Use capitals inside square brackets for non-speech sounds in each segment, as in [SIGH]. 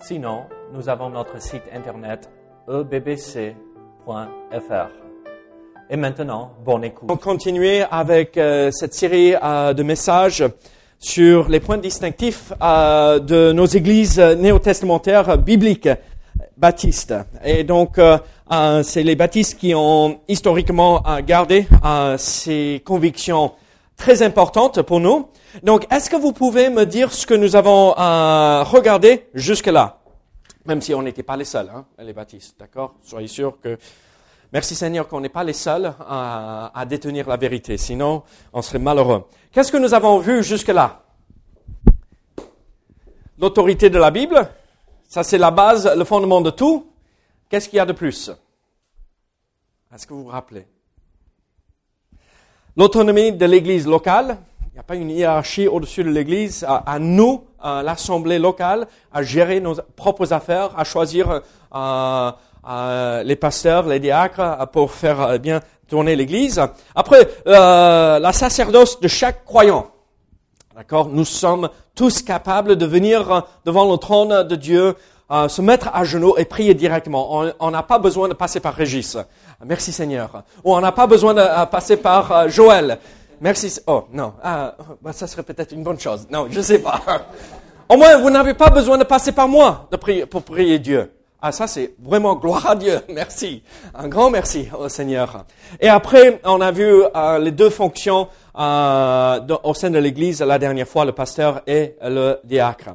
Sinon, nous avons notre site internet ebbc.fr. Et maintenant, bonne écoute. On continue avec euh, cette série euh, de messages sur les points distinctifs euh, de nos églises néo-testamentaires bibliques baptistes. Et donc, c'est les baptistes qui ont historiquement gardé ces convictions très importantes pour nous. Donc, est-ce que vous pouvez me dire ce que nous avons euh, regardé jusque-là Même si on n'était pas les seuls, hein, les baptistes, d'accord? Soyez sûrs que... Merci Seigneur qu'on n'est pas les seuls à, à détenir la vérité, sinon on serait malheureux. Qu'est-ce que nous avons vu jusque-là L'autorité de la Bible, ça c'est la base, le fondement de tout. Qu'est-ce qu'il y a de plus? Est-ce que vous vous rappelez? L'autonomie de l'Église locale, n'y a pas une hiérarchie au-dessus de l'Église, à, nous, à l'Assemblée locale, à gérer nos propres affaires, à choisir euh, euh, les pasteurs, les diacres, euh, pour faire euh, bien tourner l'Église. Après, euh, la sacerdoce de chaque croyant. D'accord? Nous sommes tous capables de venir devant le trône de Dieu, se mettre à genoux et prier directement. On- n'a pas besoin de passer par Régis. Merci Seigneur. Ou on n'a pas besoin de passer par Joël. Merci. Oh non, ah, bah, ça serait peut-être une bonne chose. Non, je sais pas. [LAUGHS] Au moins, vous n'avez pas besoin de passer par moi pour prier Dieu. Ah, ça, c'est vraiment gloire à Dieu. [LAUGHS] Merci. Un grand merci au Seigneur. Et après, on a vu euh, les deux fonctions euh, au sein de l'Église la dernière fois, le pasteur et le diacre.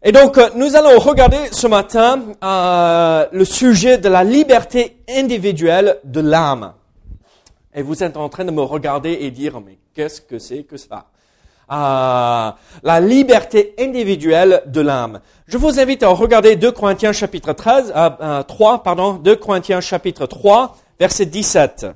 Et donc, euh, nous allons regarder ce matin le sujet de la liberté individuelle de l'âme. Et vous êtes en train de me regarder et dire, mais qu'est-ce que c'est que ça? Euh, La liberté individuelle de l'âme. Je vous invite à regarder 2 Corinthiens chapitre 13, euh, euh, 3, pardon, 2 Corinthiens chapitre 3, verset 17.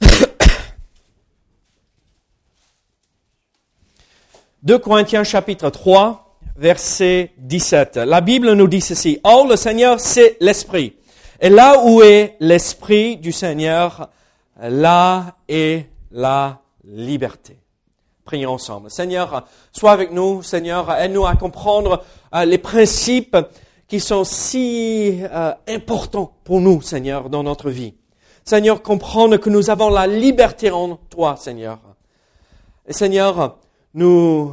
« 2 Corinthiens chapitre 3, verset 17. La Bible nous dit ceci. Or, le Seigneur, c'est l'Esprit. Et là où est l'Esprit du Seigneur, là est la liberté. Prions ensemble. Seigneur, sois avec nous. Seigneur, aide-nous à comprendre euh, les principes qui sont si euh, importants pour nous, Seigneur, dans notre vie. Seigneur, comprendre que nous avons la liberté en toi, Seigneur. Seigneur, nous,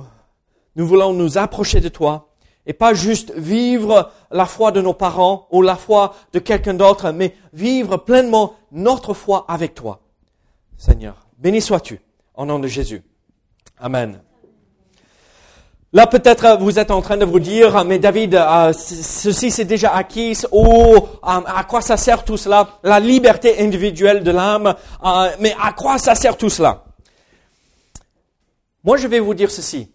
nous voulons nous approcher de toi et pas juste vivre la foi de nos parents ou la foi de quelqu'un d'autre, mais vivre pleinement notre foi avec toi. Seigneur, béni sois-tu au nom de Jésus. Amen. Là, peut-être vous êtes en train de vous dire, mais David, c- ceci c'est déjà acquis, ou euh, à quoi ça sert tout cela? La liberté individuelle de l'âme, mais à quoi ça sert tout cela? Moi, je vais vous dire ceci.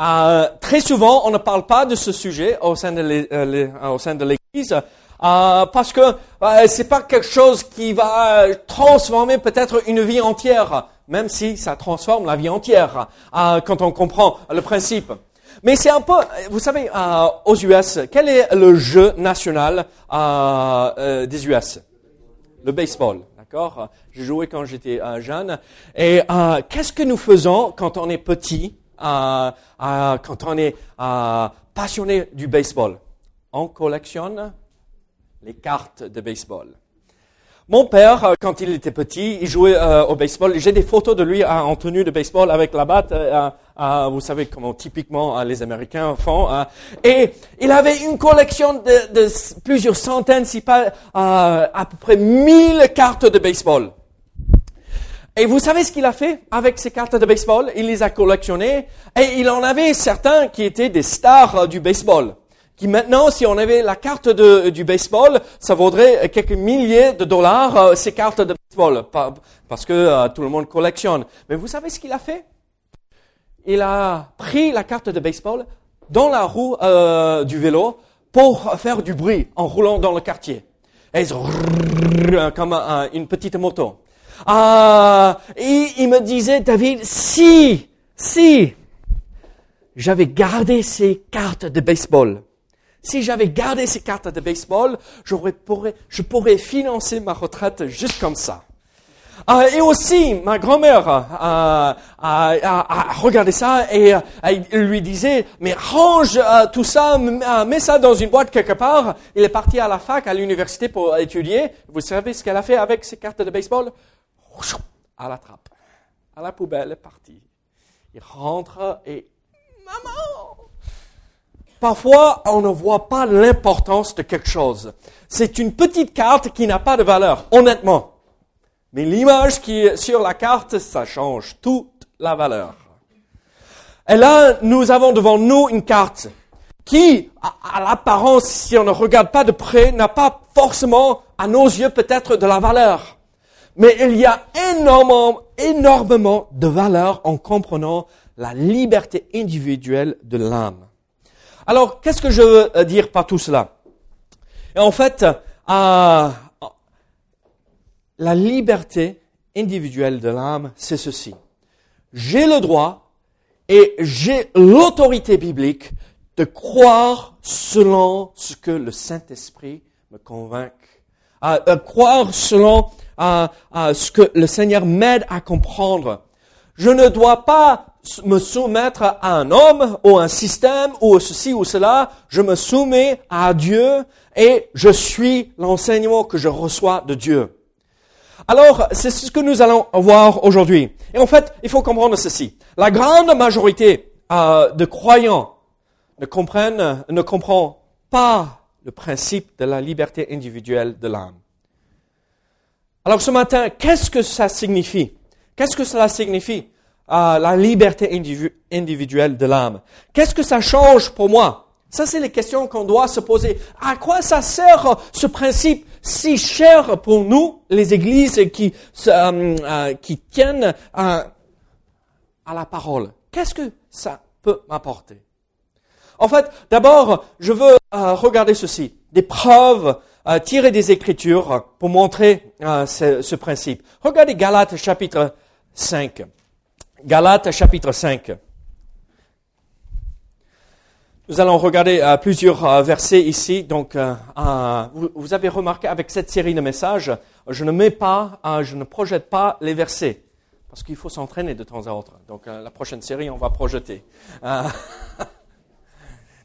Euh, très souvent, on ne parle pas de ce sujet au sein de euh, euh, l'Église euh, parce que euh, c'est pas quelque chose qui va transformer peut-être une vie entière, même si ça transforme la vie entière euh, quand on comprend le principe. Mais c'est un peu, vous savez, aux US, quel est le jeu national euh, euh, des US le baseball, d'accord? J'ai joué quand j'étais jeune. Et qu'est-ce que nous faisons quand on est petit, euh, quand on est euh, passionné du baseball On collectionne les cartes de baseball. Mon père, euh, quand il était petit, il jouait euh, au baseball. J'ai des photos de lui euh, en tenue de baseball avec la batte. euh, vous savez comment typiquement les Américains font. euh. et il avait une collection de, plusieurs centaines, si pas à peu près 1000 cartes de baseball. Et vous savez ce qu'il a fait avec ces cartes de baseball? Il les a collectionnées et il en avait certains qui étaient des stars euh, du baseball. Qui maintenant, si on avait la carte de- du baseball, ça vaudrait quelques milliers de dollars euh, ces cartes de baseball pa- parce que euh, tout le monde collectionne. Mais vous savez ce qu'il a fait? Il a pris la carte de baseball dans la roue euh, du vélo pour faire du bruit en roulant dans le quartier. Et comme une petite moto. Ah, et il me disait, David, si, si j'avais gardé ces cartes de baseball, si j'avais gardé ces cartes de baseball, pourrais, je pourrais financer ma retraite juste comme ça. Euh, et aussi, ma grand-mère a, regardé ça et lui disait, mais range euh, tout ça, euh, mets ça dans une boîte quelque part. Il est parti à la fac, à l'université pour étudier. Vous savez ce qu'elle a fait avec ses cartes de baseball? À la trappe, à la poubelle, parti. Il rentre et, maman Parfois, on ne voit pas l'importance de quelque chose. C'est une petite carte qui n'a pas de valeur, honnêtement. Mais l'image qui est sur la carte, ça change toute la valeur. Et là, nous avons devant nous une carte qui, à, l'apparence, si on ne regarde pas de près, n'a pas forcément, à nos yeux, peut-être de la valeur. Mais il y a énormément, énormément de valeur en comprenant la liberté individuelle de l'âme. Alors, qu'est-ce que je veux dire par tout cela? En fait, euh, la liberté individuelle de l'âme, c'est ceci. J'ai le droit et j'ai l'autorité biblique de croire selon ce que le Saint-Esprit me convainc. À, croire selon à, ce que le Seigneur m'aide à comprendre. Je ne dois pas me soumettre à un homme ou un système ou ceci ou cela. Je me soumets à Dieu et je suis l'enseignement que je reçois de Dieu. Alors, c'est ce que nous allons voir aujourd'hui. Et en fait, il faut comprendre ceci. La grande majorité euh, de croyants ne comprennent, ne comprend pas le principe de la liberté individuelle de l'âme. Alors ce matin, qu'est-ce que ça signifie? Qu'est-ce que cela signifie? Euh, la liberté individuelle de l'âme. Qu'est-ce que ça change pour moi? Ça, c'est les questions qu'on doit se poser. À quoi ça sert ce principe si cher pour nous, les églises qui, euh, euh, tiennent à, la parole? Qu'est-ce que ça peut m'apporter? En fait, d'abord, je veux euh, regarder ceci, des preuves tirées des Écritures pour montrer ce, ce principe. Regardez Galates chapitre 5. Galates chapitre 5. Nous allons regarder euh, plusieurs euh, versets ici. Donc, euh, vous, avez remarqué avec cette série de messages, je ne mets pas, je ne projette pas les versets parce qu'il faut s'entraîner de temps à autre. Donc, la prochaine série, on va projeter. [LAUGHS]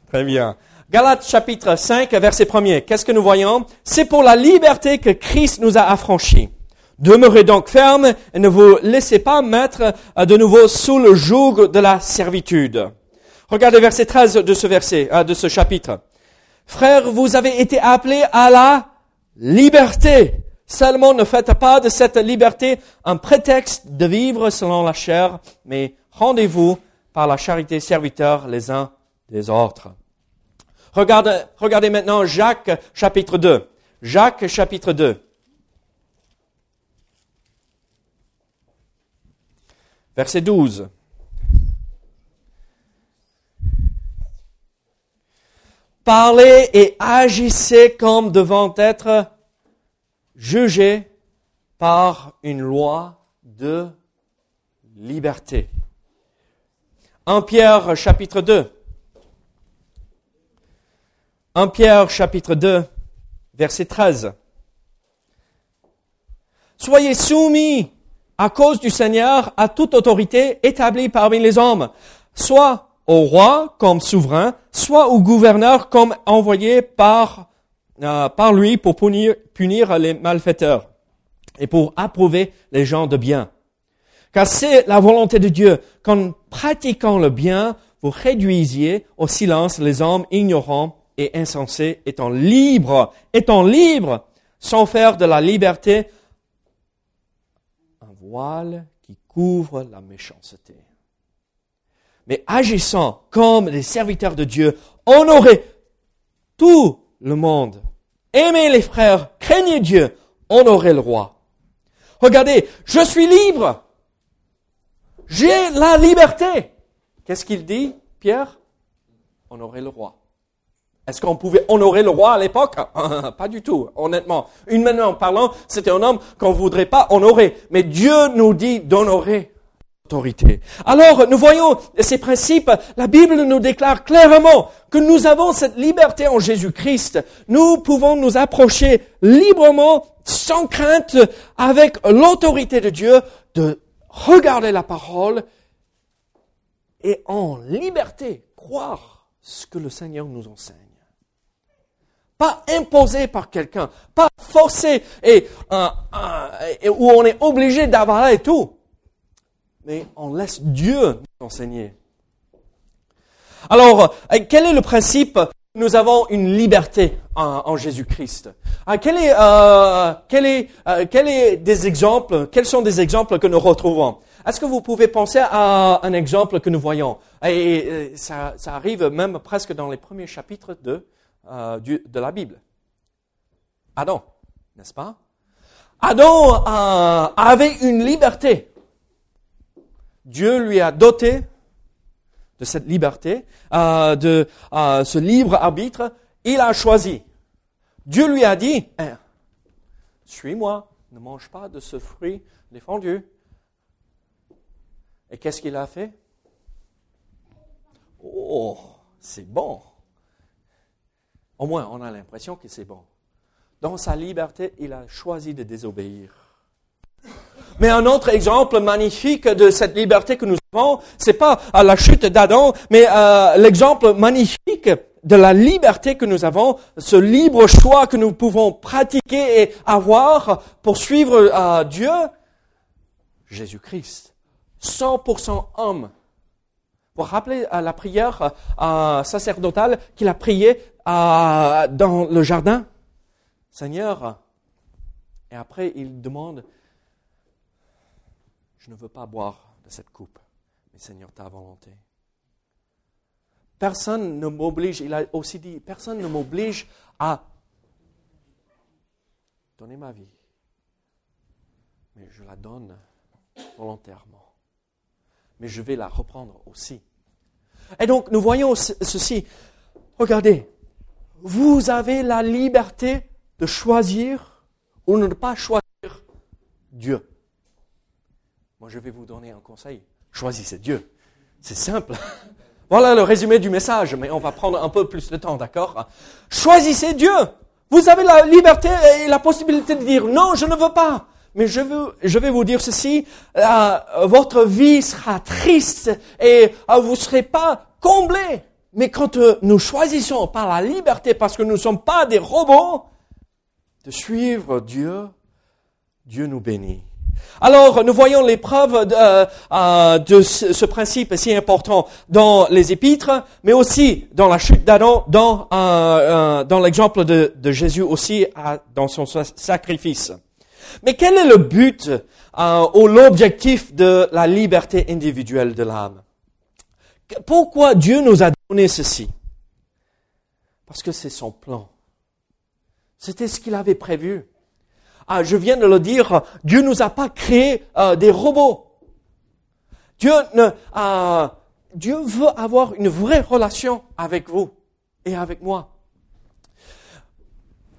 Très bien. Galates chapitre 5, verset 1er. Qu'est-ce que nous voyons? C'est pour la liberté que Christ nous a affranchis. Demeurez donc ferme et ne vous laissez pas mettre de nouveau sous le joug de la servitude. Regardez verset 13 de ce verset, euh, de ce chapitre. Frères, vous avez été appelés à la liberté. Seulement ne faites pas de cette liberté un prétexte de vivre selon la chair, mais rendez-vous par la charité serviteurs les uns des autres. Regardez, maintenant Jacques chapitre 2. Jacques chapitre 2. Verset 12. parlez et agissez comme devant être jugés par une loi de liberté. 1 Pierre chapitre 2. 1 Pierre chapitre 2, verset 13. Soyez soumis à cause du Seigneur à toute autorité établie parmi les hommes, soit au roi comme souverain, soit au gouverneur comme envoyé par, euh, par lui pour punir, punir les malfaiteurs et pour approuver les gens de bien. Car c'est la volonté de Dieu qu'en pratiquant le bien, vous réduisiez au silence les hommes ignorants et insensés, étant libres, étant libres, sans faire de la liberté un voile qui couvre la méchanceté mais agissant comme des serviteurs de Dieu, honorez tout le monde. Aimez les frères, craignez Dieu, honorez le roi. Regardez, je suis libre. J'ai la liberté. Qu'est-ce qu'il dit, Pierre? Honorer le roi. Est-ce qu'on pouvait honorer le roi à l'époque? [LAUGHS] Pas du tout, honnêtement. Humainement parlant, c'était un homme qu'on ne voudrait pas honorer. Mais Dieu nous dit d'honorer l'autorité. Alors, nous voyons ces principes. La Bible nous déclare clairement que nous avons cette liberté en Jésus-Christ. Nous pouvons nous approcher librement, sans crainte, avec l'autorité de Dieu, de regarder la parole et en liberté croire ce que le Seigneur nous enseigne. Pas imposé par quelqu'un, pas forcé et, euh, euh, où on est obligé d'avaler tout, mais on laisse Dieu nous enseigner. Alors, euh, quel est le principe nous avons une liberté en, Jésus-Christ? quel est, euh, quel est, quel est des exemples Quels sont des exemples que nous retrouvons? Est-ce que vous pouvez penser à un exemple que nous voyons? Et, ça, ça, arrive même presque dans les premiers chapitres de euh, de la Bible. Adam, n'est-ce pas? Adam euh, avait une liberté. Dieu lui a doté de cette liberté, euh, de ce libre arbitre. Il a choisi. Dieu lui a dit, hein, suis-moi, ne mange pas de ce fruit défendu. Et qu'est-ce qu'il a fait? Oh, c'est bon. Au moins, on a l'impression que c'est bon. Dans sa liberté, il a choisi de désobéir. Mais un autre exemple magnifique de cette liberté que nous avons, c'est pas à la chute d'Adam, mais euh, l'exemple magnifique de la liberté que nous avons, ce libre choix que nous pouvons pratiquer et avoir pour suivre euh, Dieu, Jésus-Christ, 100% homme. Pour rappeler à la prière euh, sacerdotale qu'il a prié dans le jardin, Seigneur, et après il demande, je ne veux pas boire de cette coupe, mais Seigneur, ta volonté. Personne ne m'oblige, il a aussi dit, personne ne m'oblige à donner ma vie, mais je la donne volontairement. Mais je vais la reprendre aussi. Et donc, nous voyons ceci. Regardez, vous avez la liberté de choisir ou ne pas choisir Dieu. Moi, je vais vous donner un conseil. Choisissez Dieu. C'est simple. [LAUGHS] Voilà le résumé du message, mais on va prendre un peu plus de temps, d'accord? Choisissez Dieu. Vous avez la liberté et la possibilité de dire non, je ne veux pas. Mais je, veux, je vais vous dire ceci, euh, votre vie sera triste et euh, vous ne serez pas comblé. Mais quand euh, nous choisissons par la liberté, parce que nous ne sommes pas des robots, de suivre Dieu, Dieu nous bénit. Alors, nous voyons l'épreuve de, euh, euh, de ce, principe si important dans les épîtres, mais aussi dans la chute d'Adam, dans, l'exemple de, Jésus aussi dans son sacrifice. Mais quel est le but ou l'objectif de la liberté individuelle de l'âme? Pourquoi Dieu nous a donné ceci? Parce que c'est son plan. C'était ce qu'il avait prévu. Ah, je viens de le dire, Dieu nous a pas créé euh, des robots. Dieu, ne, euh, Dieu veut avoir une vraie relation avec vous et avec moi.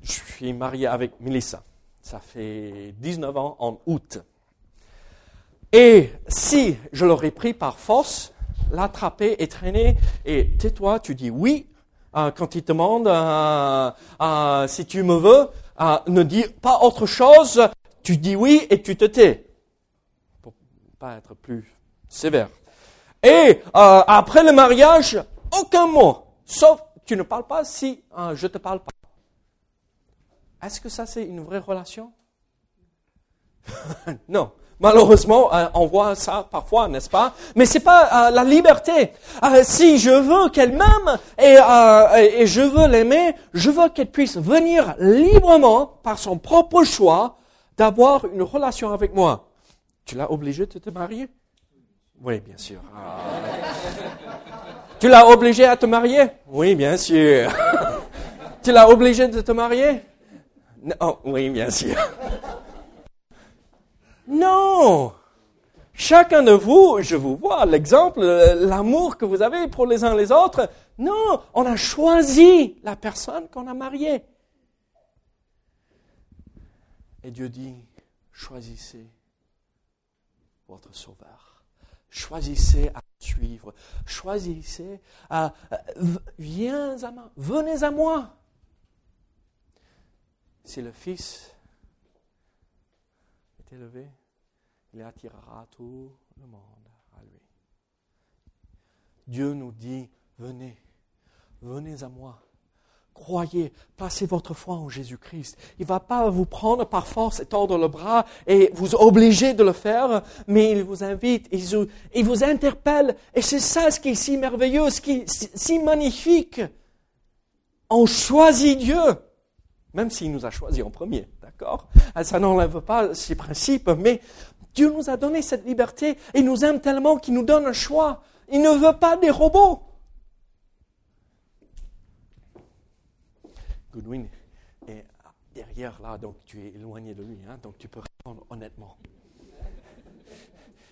Je suis marié avec Melissa. Ça fait 19 ans en août. Et si je l'aurais pris par force, l'attraper et traîner. Et tais-toi, tu dis oui. Euh, quand il te demande euh, euh, si tu me veux, ne dis pas autre chose. Tu dis oui et tu te tais. Pour pas être plus sévère. Et après le mariage, aucun mot. Sauf tu ne parles pas si je te parle pas. Est-ce que ça c'est une vraie relation? [LAUGHS] Non. Malheureusement, euh, on voit ça parfois, n'est-ce pas? Mais c'est pas euh, la liberté. Euh, si je veux qu'elle m'aime et, je veux l'aimer, je veux qu'elle puisse venir librement, par son propre choix, d'avoir une relation avec moi. Tu l'as obligé de te marier? Oui, bien sûr. Ah. tu l'as obligé à te marier? Oui, bien sûr. [LAUGHS] tu l'as obligé de te marier? Non, Oui, bien sûr. Non Chacun de vous, je vous vois l'exemple, l'amour que vous avez pour les uns les autres, Non, on a choisi la personne qu'on a mariée. Et Dieu dit, choisissez votre sauveur. Choisissez à suivre. Choisissez à... Viens à moi. Venez à moi. Si le Fils élevé, il attirera tout le monde à lui. Dieu nous dit, venez, venez à moi. Croyez, placez votre foi en Jésus-Christ. Il ne va pas vous prendre par force et tordre le bras et vous obliger de le faire, mais il vous invite, il vous, il vous interpelle. Et c'est ça ce qui est si merveilleux, ce qui est si magnifique. On choisit Dieu, même s'il nous a choisi en premier, d'accord? Ça n'enlève pas ses principes, mais Dieu nous a donné cette liberté et nous aime tellement qu'il nous donne un choix. Il ne veut pas des robots. Goodwin est derrière là, donc tu es éloigné de lui, hein, donc tu peux répondre honnêtement.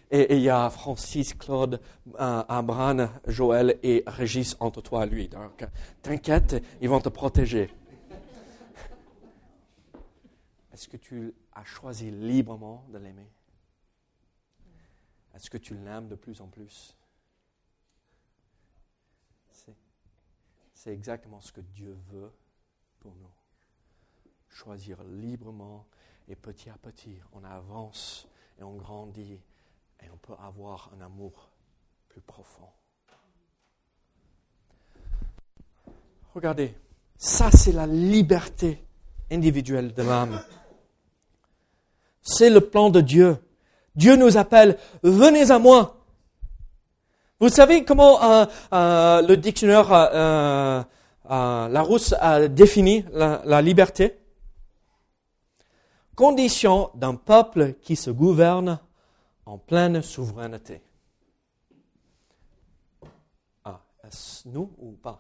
Et il y a Francis, Claude, euh, Abraham, Joël et Régis entre toi et lui. Donc, t'inquiète, ils vont te protéger. Est-ce que tu as choisi librement de l'aimer? Est-ce que tu l'aimes de plus en plus? C'est exactement ce que Dieu veut pour nous. Choisir librement et petit à petit, on avance et on grandit et on peut avoir un amour plus profond. Regardez, ça c'est la liberté individuelle de l'âme. C'est le plan de Dieu. Dieu nous appelle, venez à moi. Vous savez comment euh, euh, le dictionnaire euh, Larousse a défini la, la liberté? Condition d'un peuple qui se gouverne en pleine souveraineté. Ah, est-ce nous ou pas?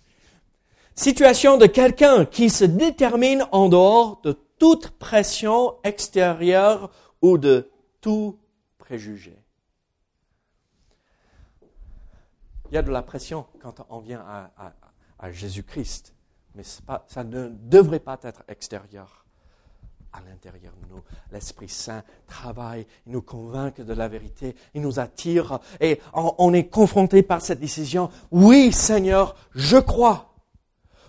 [LAUGHS] Situation de quelqu'un qui se détermine en dehors de toute pression extérieure ou de tout préjugé. Il y a de la pression quand on vient à, Jésus-Christ, mais ça ne devrait pas être extérieur. À l'intérieur de nous, l'Esprit Saint travaille, il nous convainc de la vérité, il nous attire et on est confronté par cette décision. Oui, Seigneur, je crois.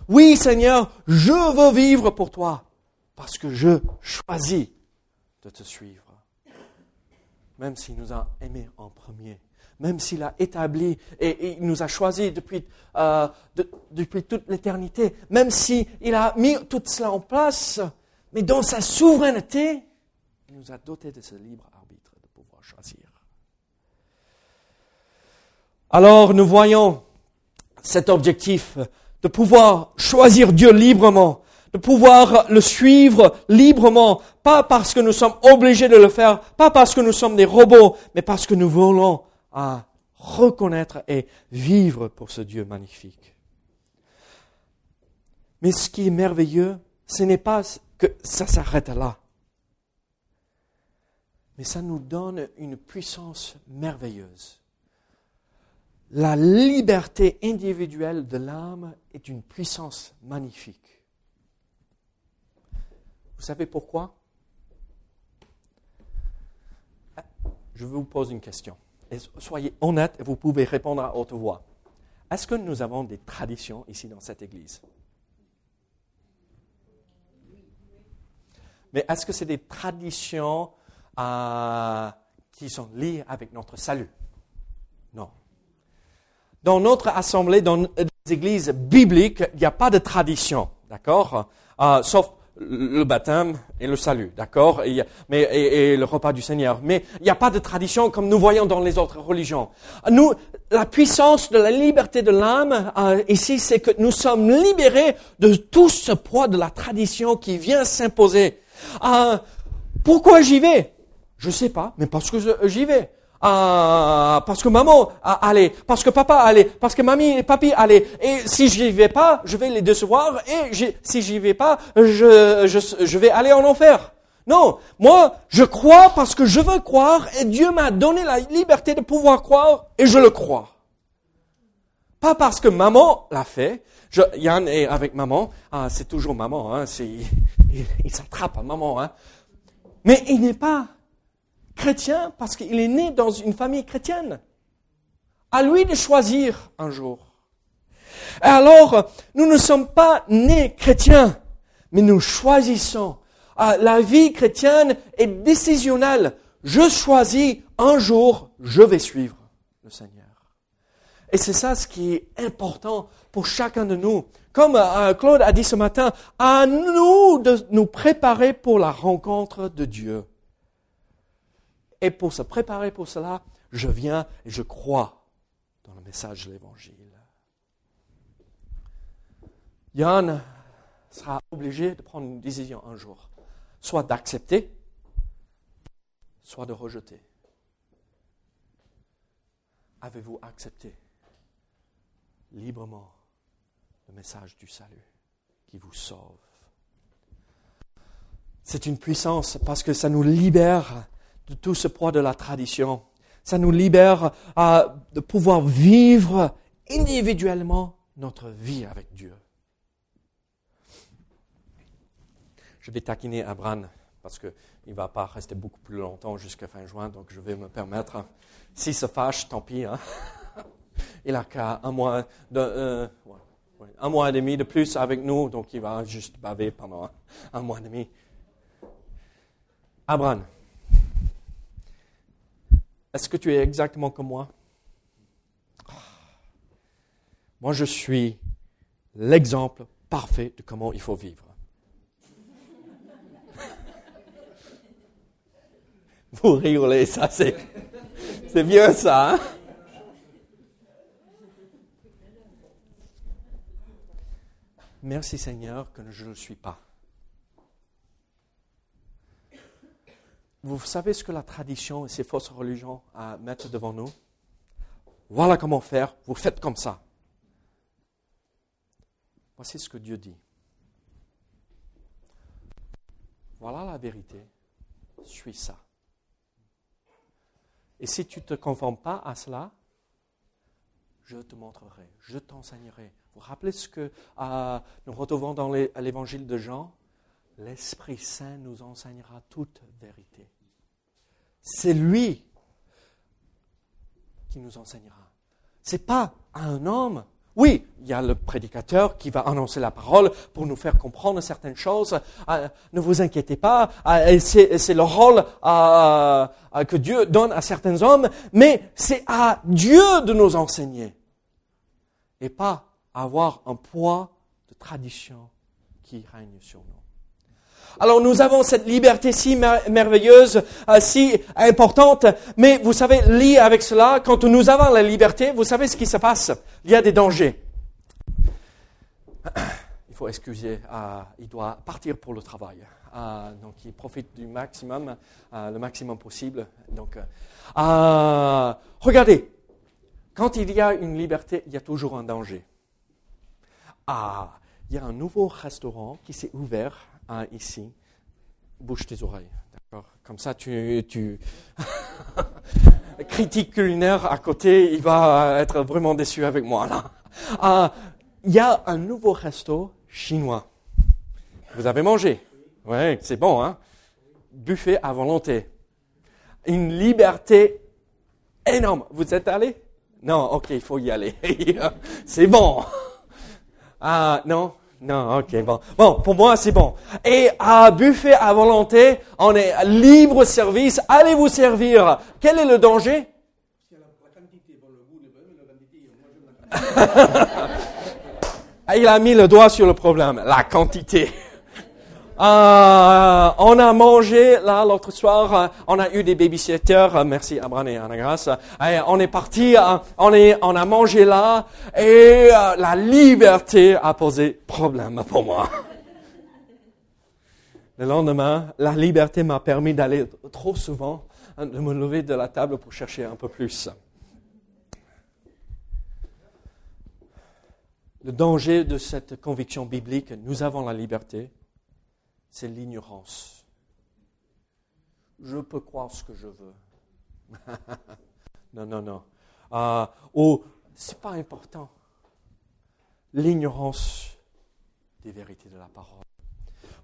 Oui, Seigneur, je veux vivre pour toi parce que je choisis de te suivre. Même s'il nous a aimés en premier, même s'il a établi et, il nous a choisis depuis, euh, depuis toute l'éternité, même s'il a mis tout cela en place, mais dans sa souveraineté, il nous a dotés de ce libre arbitre de pouvoir choisir. Alors nous voyons cet objectif de pouvoir choisir Dieu librement, de pouvoir le suivre librement, pas parce que nous sommes obligés de le faire, pas parce que nous sommes des robots, mais parce que nous voulons à reconnaître et vivre pour ce Dieu magnifique. Mais ce qui est merveilleux, ce n'est pas que ça s'arrête là, mais ça nous donne une puissance merveilleuse. La liberté individuelle de l'âme est une puissance magnifique. Vous savez pourquoi? Je vous pose une question. Soyez honnête et vous pouvez répondre à haute voix. Est-ce que nous avons des traditions ici dans cette église? Mais est-ce que c'est des traditions euh, qui sont liées avec notre salut? Non. Dans notre assemblée, dans les églises bibliques, il n'y a pas de tradition, d'accord? Euh, Sauf le baptême et le salut, d'accord et, mais, et, le repas du Seigneur. Mais il n'y a pas de tradition comme nous voyons dans les autres religions. Nous, la puissance de la liberté de l'âme euh, ici, c'est que nous sommes libérés de tout ce poids de la tradition qui vient s'imposer. Euh, pourquoi j'y vais? Je sais pas, mais parce que j'y vais. Ah, parce que maman allez, parce que papa allez, parce que mamie et papi allez. Et si je n'y vais pas, je vais les décevoir. Et si j'y vais pas, je, je, je vais aller en enfer. Non, moi, je crois parce que je veux croire et Dieu m'a donné la liberté de pouvoir croire et je le crois. Pas parce que maman l'a fait. Je, Yann est avec maman. Ah, c'est toujours maman. Hein, c'est, [LAUGHS] il, s'attrape à maman. Hein. Mais il n'est pas chrétien parce qu'il est né dans une famille chrétienne. À lui de choisir un jour. alors, nous ne sommes pas nés chrétiens, mais nous choisissons. Ah, la vie chrétienne est décisionnelle. Je choisis un jour, je vais suivre le Seigneur. Et c'est ça ce qui est important pour chacun de nous. Comme euh, Claude a dit ce matin, à nous de nous préparer pour la rencontre de Dieu. Et pour se préparer pour cela, je viens et je crois dans le message de l'Évangile. Yann sera obligé de prendre une décision un jour, soit d'accepter, soit de rejeter. Avez-vous accepté librement le message du salut qui vous sauve? C'est une puissance parce que ça nous libère de tout ce poids de la tradition. Ça nous libère euh, de pouvoir vivre individuellement notre vie avec Dieu. Je vais taquiner Abraham parce qu'il ne va pas rester beaucoup plus longtemps jusqu'à fin juin, donc je vais me permettre. S'il se fâche, tant pis. Hein. [LAUGHS] Il a qu'un mois, de, euh, un mois et demi de plus avec nous, donc il va juste baver pendant un, mois et demi. Abraham, est-ce que tu es exactement comme moi? Moi, je suis l'exemple parfait de comment il faut vivre. [LAUGHS] Vous rigolez, ça c'est, c'est ça. Hein? Merci Seigneur que je ne le suis pas. Vous savez ce que la tradition et ces fausses religions mettre devant nous? Voilà comment faire, vous faites comme ça. Voici ce que Dieu dit. Voilà la vérité, suis ça. Et si tu ne te conformes pas à cela, je te montrerai, je t'enseignerai, vous vous rappelez ce que euh, nous retrouvons dans l'évangile de Jean? L'Esprit Saint nous enseignera toute vérité. C'est lui qui nous enseignera. Ce n'est pas un homme. Oui, il y a le prédicateur qui va annoncer la parole pour nous faire comprendre certaines choses. Euh, ne vous inquiétez pas, euh, c'est le rôle que Dieu donne à certains hommes, mais c'est à Dieu de nous enseigner et pas avoir un poids de tradition qui règne sur nous. Alors nous avons cette liberté si merveilleuse, euh, si importante, mais vous savez, lié avec cela, quand nous avons la liberté, vous savez ce qui se passe? Il y a des dangers. [COUGHS] Il faut excuser, euh, il doit partir pour le travail. Euh, donc il profite du maximum, le maximum possible. Donc, regardez, quand il y a une liberté, il y a toujours un danger. Ah, il y a un nouveau restaurant qui s'est ouvert hein, ici. Bouge tes oreilles, d'accord? Comme ça, tu, tu... [LAUGHS] critique culinaire à côté, il va être vraiment déçu avec moi là. Ah, il y a un nouveau resto chinois. Vous avez mangé? Oui, c'est bon, hein? Buffet à volonté. Une liberté énorme. Vous êtes allé? Non, ok, il faut y aller. [LAUGHS] c'est bon. Ah, non? Non, ok, bon. Bon, pour moi, c'est bon. Et à buffet à volonté, on est libre service. Allez vous servir? Quel est le danger? [LAUGHS] Il a mis le doigt sur le problème, la quantité. Euh, on a mangé là l'autre soir, euh, on a eu des babysitters, euh, merci Abraham et Anna Grace. on est parti, on a mangé là et la liberté a posé problème pour moi. [LAUGHS] Le lendemain, la liberté m'a permis d'aller trop souvent, hein, de me lever de la table pour chercher un peu plus. Le danger de cette conviction biblique, nous avons la liberté, c'est l'ignorance. Je peux croire ce que je veux. [LAUGHS] non, non, non. Euh, ou, c'est pas important. l'ignorance des vérités de la parole.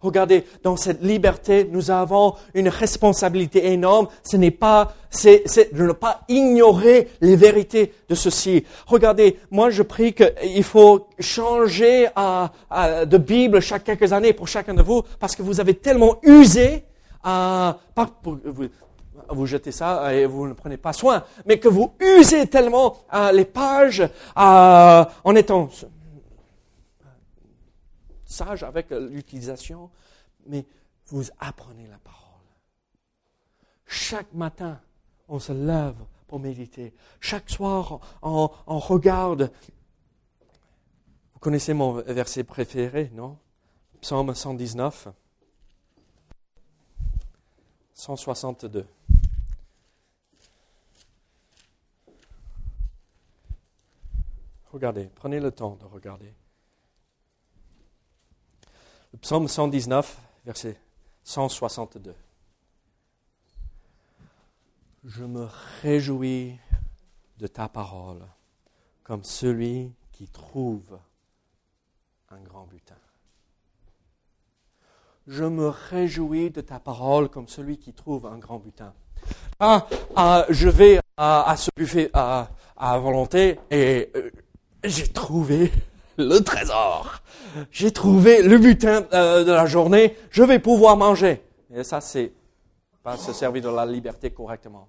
Regardez, dans cette liberté, nous avons une responsabilité énorme. Ce n'est pas, c'est, de ne pas ignorer les vérités de ceci. Regardez, moi je prie qu'il faut changer de Bible chaque quelques années pour chacun de vous parce que vous avez tellement usé, à, pas pour, vous, vous jetez ça et vous ne prenez pas soin, mais que vous usez tellement les pages en étant sage avec l'utilisation, mais vous apprenez la parole. Chaque matin, on se lève pour méditer. Chaque soir, on, regarde. Vous connaissez mon verset préféré, non? Psaume 119, 162. Regardez, prenez le temps de regarder. Psaume 119, verset 162. Je me réjouis de ta parole comme celui qui trouve un grand butin. Je me réjouis de ta parole comme celui qui trouve un grand butin. Ah, ah je vais à, ce buffet à, à volonté et euh, j'ai trouvé le trésor. J'ai trouvé le butin euh, de la journée, je vais pouvoir manger. Et ça, c'est pas se servir de la liberté correctement.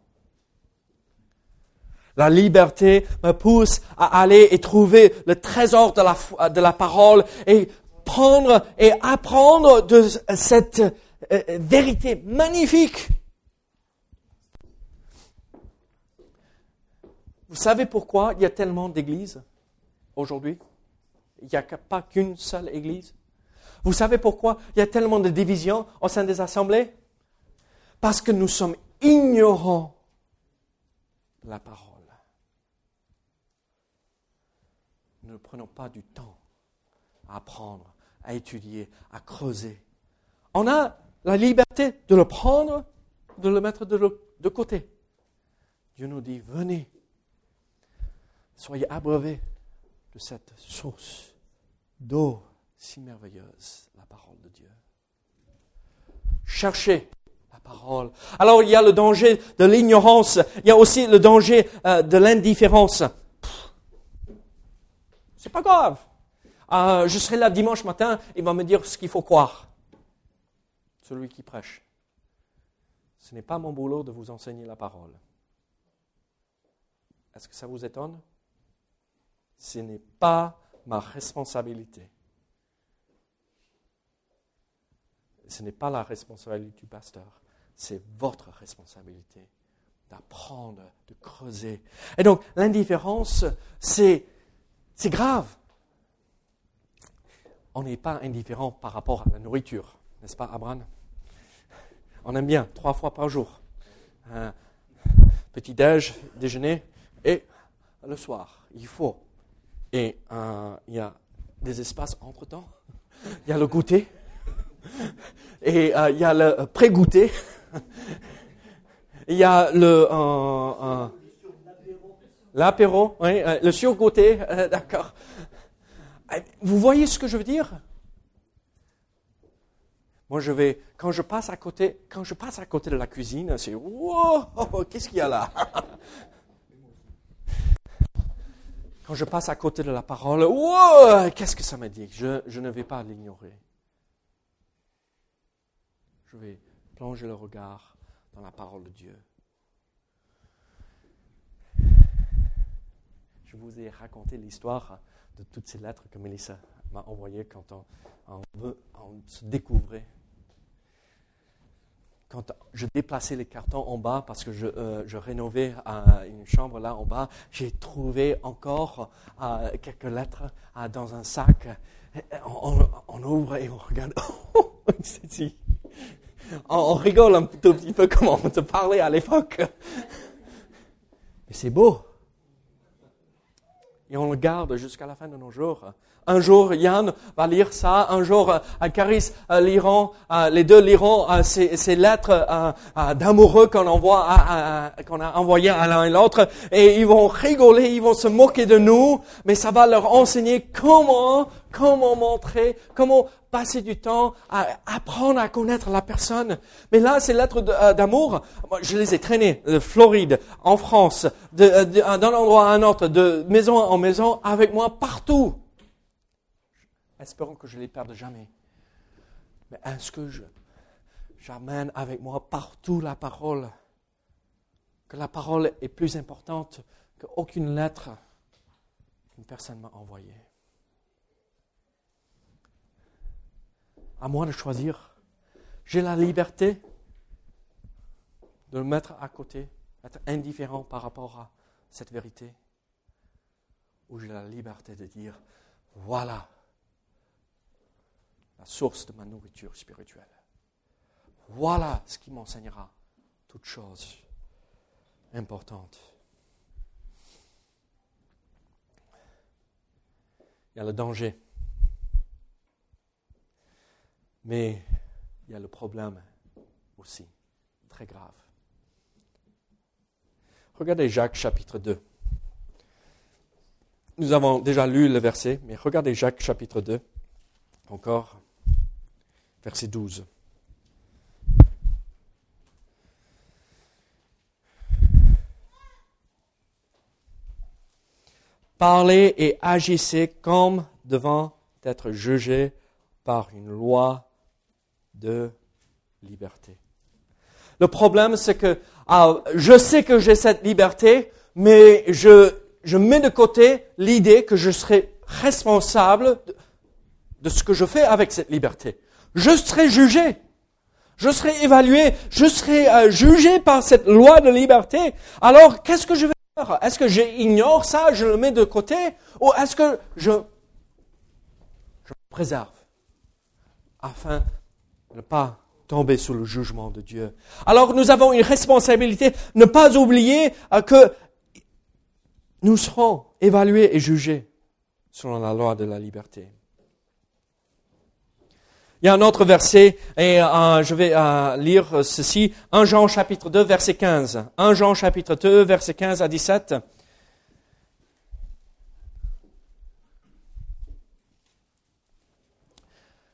La liberté me pousse à aller et trouver le trésor de la, parole et prendre et apprendre de cette euh, vérité magnifique. Vous savez pourquoi il y a tellement d'églises aujourd'hui? Il n'y a pas qu'une seule Église. Vous savez pourquoi? Il y a tellement de divisions au sein des assemblées Parce que nous sommes ignorants de la parole. Nous ne prenons pas du temps à apprendre, à étudier, à creuser. On a la liberté de le prendre, de le mettre de, côté. Dieu nous dit, venez, soyez abreuvés cette source d'eau si merveilleuse, la parole de Dieu. Cherchez la parole. Alors il y a le danger de l'ignorance, il y a aussi le danger euh, de l'indifférence. C'est pas grave. Euh, je serai là dimanche matin, il va me dire ce qu'il faut croire. Celui qui prêche. Ce n'est pas mon boulot de vous enseigner la parole. Est-ce que ça vous étonne? Ce n'est pas ma responsabilité. Ce n'est pas la responsabilité du pasteur, c'est votre responsabilité d'apprendre, de creuser. Et donc, l'indifférence, c'est, grave. On n'est pas indifférent par rapport à la nourriture, n'est-ce pas, Abraham? On aime bien, trois fois par jour. petit déj, déjeuner et le soir. Il faut et euh, il y a des espaces entre-temps. Il y a le goûter. Et euh, il y a le pré-goûter. Il y a le... Euh, L'apéro, oui, le surgoûter, d'accord. Vous voyez ce que je veux dire? Moi, je vais, quand je passe à côté, quand je passe à côté de la cuisine, c'est wow, qu'est-ce qu'il y a là? Quand je passe à côté de la parole, qu'est-ce que ça me dit? Je, ne vais pas l'ignorer. Je vais plonger le regard dans la parole de Dieu. Je vous ai raconté l'histoire de toutes ces lettres que Melissa m'a envoyées quand on, veut, se découvrait quand je déplaçais les cartons en bas parce que je, euh, rénovais euh, une chambre là en bas, j'ai trouvé encore euh, quelques lettres dans un sac. On, ouvre et on regarde. [LAUGHS] on, on, rigole un tout petit peu comme on te parlait à l'époque. Mais c'est beau. et on le garde jusqu'à la fin de nos jours. Un jour, Yann va lire ça. Un jour, euh, Caris euh, liront, euh, les deux liront ces, lettres d'amoureux qu'on envoie, qu'on a envoyées à l'un et l'autre, et ils vont rigoler, ils vont se moquer de nous, mais ça va leur enseigner comment, comment montrer, comment passer du temps à apprendre à connaître la personne. Mais là, ces lettres d'amour, je les ai traînées de Floride, en France, d'un endroit à un autre, de maison en maison, avec moi partout. Espérons que je ne les perde jamais. Mais est-ce que j'amène avec moi partout la parole? Que la parole est plus importante qu'aucune lettre qu'une personne m'a envoyée. À moi de choisir. J'ai la liberté de le mettre à côté, être indifférent par rapport à cette vérité. Ou j'ai la liberté de dire, voilà la source de ma nourriture spirituelle. Voilà ce qui m'enseignera toutes choses importantes. Il y a le danger, mais il y a le problème aussi, très grave. Regardez Jacques chapitre 2. Nous avons déjà lu le verset, mais regardez Jacques chapitre 2 encore verset 12. Parlez et agissez comme devant être jugés par une loi de liberté. Le problème, c'est que je sais que j'ai cette liberté, mais je mets de côté l'idée que je serai responsable de ce que je fais avec cette liberté je serai jugé. Je serai évalué, je serai euh, jugé par cette loi de liberté. Alors, qu'est-ce que je vais faire? Est-ce que j'ignore ça, je le mets de côté? Ou est-ce que je, je préserve afin de ne pas tomber sous le jugement de Dieu? Alors, nous avons une responsabilité, ne pas oublier euh, que nous serons évalués et jugés selon la loi de la liberté. Il y a un autre verset, et euh, je vais euh, lire ceci, 1 Jean chapitre 2, verset 15. 1 Jean chapitre 2, verset 15 à 17.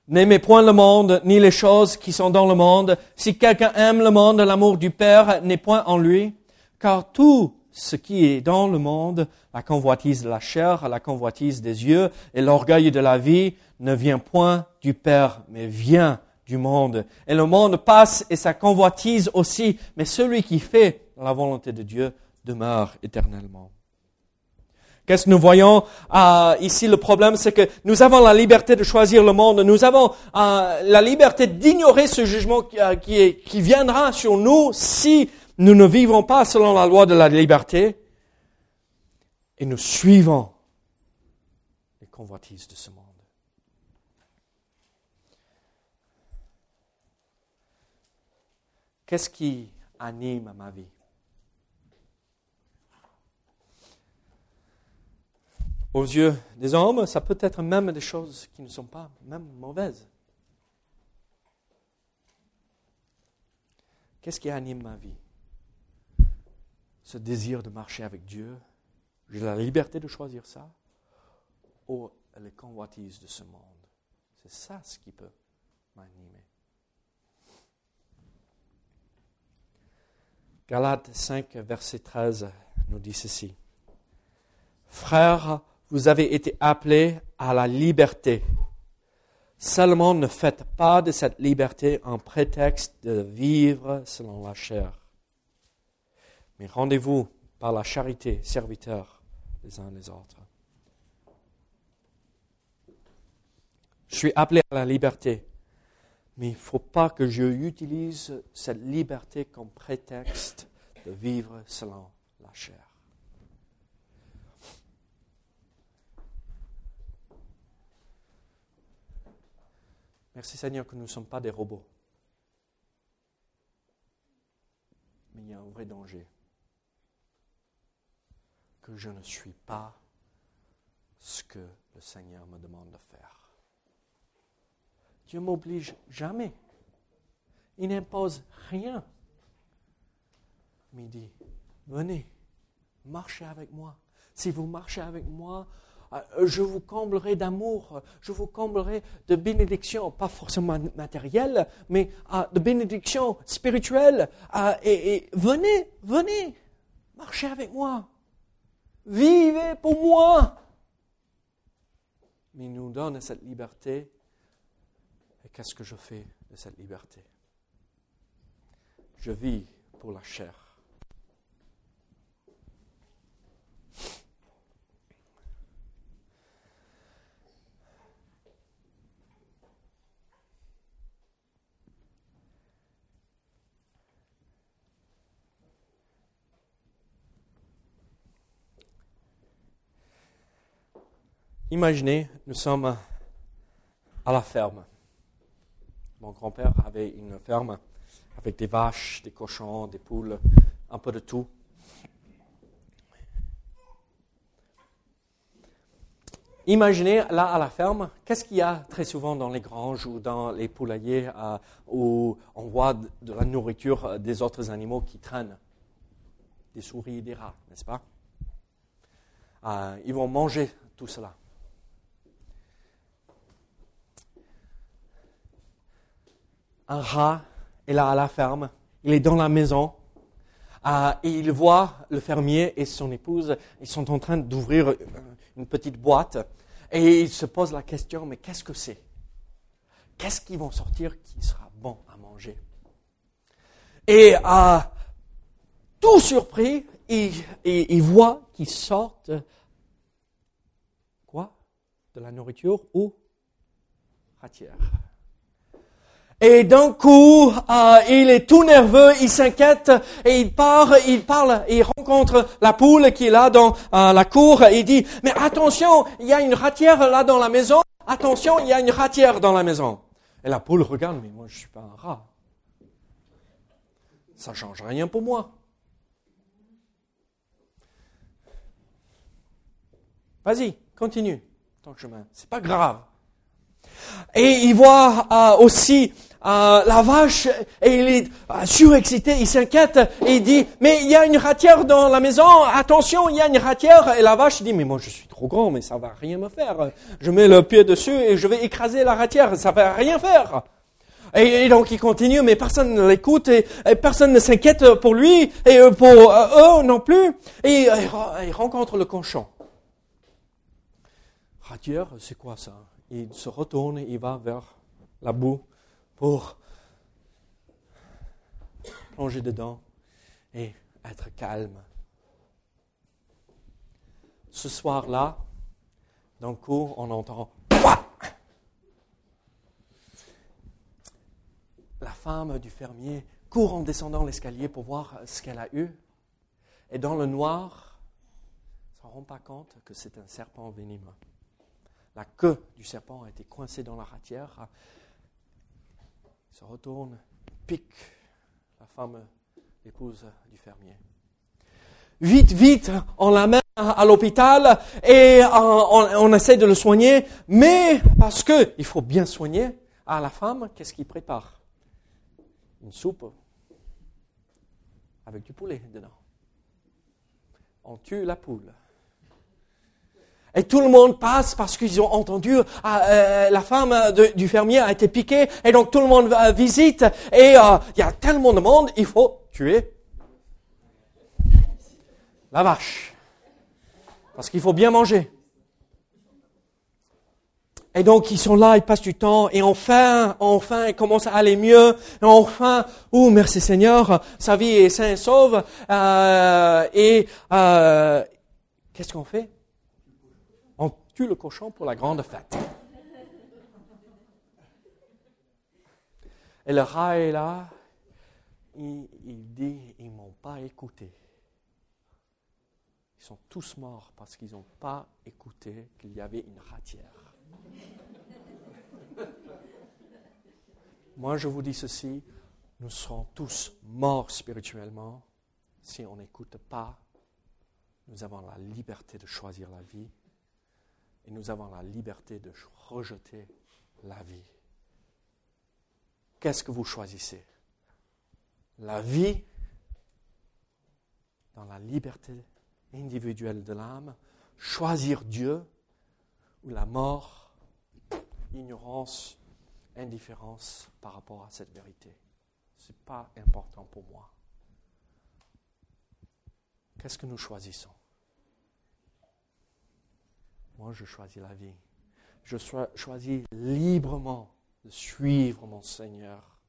N'aimez point le monde, ni les choses qui sont dans le monde. Si quelqu'un aime le monde, l'amour du Père n'est point en lui. Car tout ce qui est dans le monde, la convoitise de la chair, la convoitise des yeux et l'orgueil de la vie, ne vient point du Père, mais vient du monde. Et le monde passe et sa convoitise aussi, mais celui qui fait la volonté de Dieu demeure éternellement. Qu'est-ce que nous voyons? Euh, ici Le problème, c'est que nous avons la liberté de choisir le monde. Nous avons euh, la liberté d'ignorer ce jugement qui, qui viendra sur nous si nous ne vivons pas selon la loi de la liberté et nous suivons les convoitises de ce monde. Qu'est-ce qui anime ma vie? Aux yeux des hommes, ça peut être même des choses qui ne sont pas même mauvaises. Qu'est-ce qui anime ma vie? Ce désir de marcher avec Dieu. J'ai la liberté de choisir ça. Ou les convoitises de ce monde. C'est ça ce qui peut m'animer. Galates 5, verset 13 nous dit ceci. Frères, vous avez été appelés à la liberté. Seulement ne faites pas de cette liberté un prétexte de vivre selon la chair. Mais rendez-vous par la charité serviteurs les uns les autres. Je suis appelé à la liberté. Mais il ne faut pas que je utilise cette liberté comme prétexte de vivre selon la chair. Merci Seigneur que nous ne sommes pas des robots. Mais il y a un vrai danger. Que je ne suis pas ce que le Seigneur me demande de faire. Dieu m'oblige jamais. Il n'impose rien. Mais il dit, venez, marchez avec moi. Si vous marchez avec moi, euh, je vous comblerai d'amour, je vous comblerai de bénédictions, pas forcément matérielles, mais euh, de bénédictions spirituelles. Euh, et, venez, venez, marchez avec moi. Vivez pour moi. Mais il nous donne cette liberté. Et qu'est-ce que je fais de cette liberté? Je vis pour la chair. Imaginez, nous sommes à la ferme. Mon grand-père avait une ferme avec des vaches, des cochons, des poules, un peu de tout. Imaginez là à la ferme, qu'est-ce qu'il y a très souvent dans les granges ou dans les poulaillers euh, où on voit de la nourriture euh, des autres animaux qui traînent Des souris, des rats, n'est-ce pas? Euh, Ils vont manger tout cela. Un rat est là à la ferme, il est dans la maison, euh, et il voit le fermier et son épouse, ils sont en train d'ouvrir euh, une petite boîte, et il se pose la question, mais qu'est-ce que c'est? Qu'est-ce qu'ils vont sortir qui sera bon à manger? Et euh, tout surpris, il, il voit qu'ils sortent quoi? De la nourriture ou ratière. Et d'un coup, euh, il est tout nerveux, il s'inquiète et il part, il parle, il rencontre la poule qui est là dans euh, la cour et il dit, mais attention, il y a une ratière là dans la maison, attention, il y a une ratière dans la maison. Et la poule regarde, mais moi je suis pas un rat. Ça change rien pour moi. Vas-y, continue ton chemin. C'est pas grave. Et il voit euh, aussi euh, la vache et il est euh, surexcité, il s'inquiète et il dit, mais il y a une ratière dans la maison, attention, il y a une ratière. Et la vache dit, mais moi je suis trop grand, mais ça va rien me faire. Je mets le pied dessus et je vais écraser la ratière, ça va rien faire. Et, donc il continue, mais personne ne l'écoute et, personne ne s'inquiète pour lui et pour eux non plus. Et il rencontre le cochon. Ratière, c'est quoi ça? Il se retourne et il va vers la boue pour plonger dedans et être calme. Ce soir-là, d'un coup, on entend La femme du fermier court en descendant l'escalier pour voir ce qu'elle a eu. Et dans le noir, ne se rend pas compte que c'est un serpent venimeux la queue du serpent a été coincée dans la ratière. Il se retourne, pique la femme, l'épouse du fermier. Vite, vite, on l'amène à l'hôpital et on, essaie de le soigner, mais parce qu'il faut bien soigner à la femme, qu'est-ce qu'il prépare? Une soupe avec du poulet dedans. On tue la poule. Et tout le monde passe parce qu'ils ont entendu ah, euh, la femme du fermier a été piquée et donc tout le monde visite et euh, il y a tellement de monde, il faut tuer la vache parce qu'il faut bien manger. Et donc ils sont là, ils passent du temps et enfin, enfin, il commence à aller mieux. Enfin, oh merci Seigneur, sa vie est saine et sauve. Euh, et qu'est-ce qu'on fait? Tue le cochon pour la grande fête. Et le rat est là, il, il dit, ils ne m'ont pas écouté. Ils sont tous morts parce qu'ils n'ont pas écouté qu'il y avait une ratière. Moi, je vous dis ceci, nous serons tous morts spirituellement si on n'écoute pas. Nous avons la liberté de choisir la vie et nous avons la liberté de rejeter la vie. Qu'est-ce que vous choisissez? La vie dans la liberté individuelle de l'âme, choisir Dieu ou la mort, ignorance, indifférence par rapport à cette vérité. Ce n'est pas important pour moi. Qu'est-ce que nous choisissons? Moi, je choisis la vie. Je choisis librement de suivre mon Seigneur.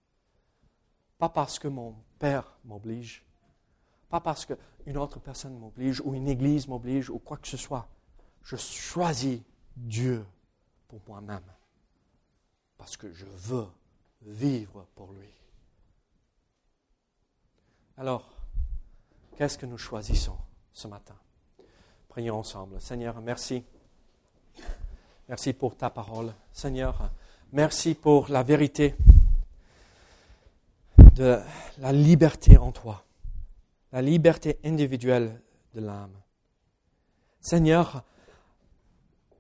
Pas parce que mon Père m'oblige, pas parce qu'une autre personne m'oblige ou une église m'oblige ou quoi que ce soit. Je choisis Dieu pour moi-même parce que je veux vivre pour lui. Alors, qu'est-ce que nous choisissons ce matin? Prions ensemble. Seigneur, merci. Merci pour ta parole. Seigneur, merci pour la vérité de la liberté en toi, la liberté individuelle de l'âme. Seigneur,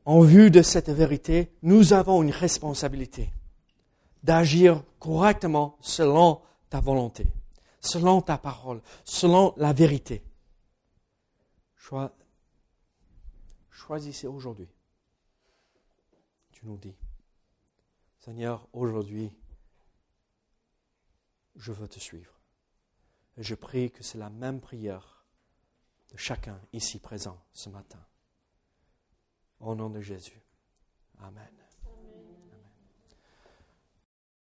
en vue de cette vérité, nous avons une responsabilité d'agir correctement selon ta volonté, selon ta parole, selon la vérité. Choisissez aujourd'hui. Nous dis, Seigneur, aujourd'hui, je veux te suivre. Et je prie que c'est la même prière de chacun ici présent ce matin. Au nom de Jésus. Amen.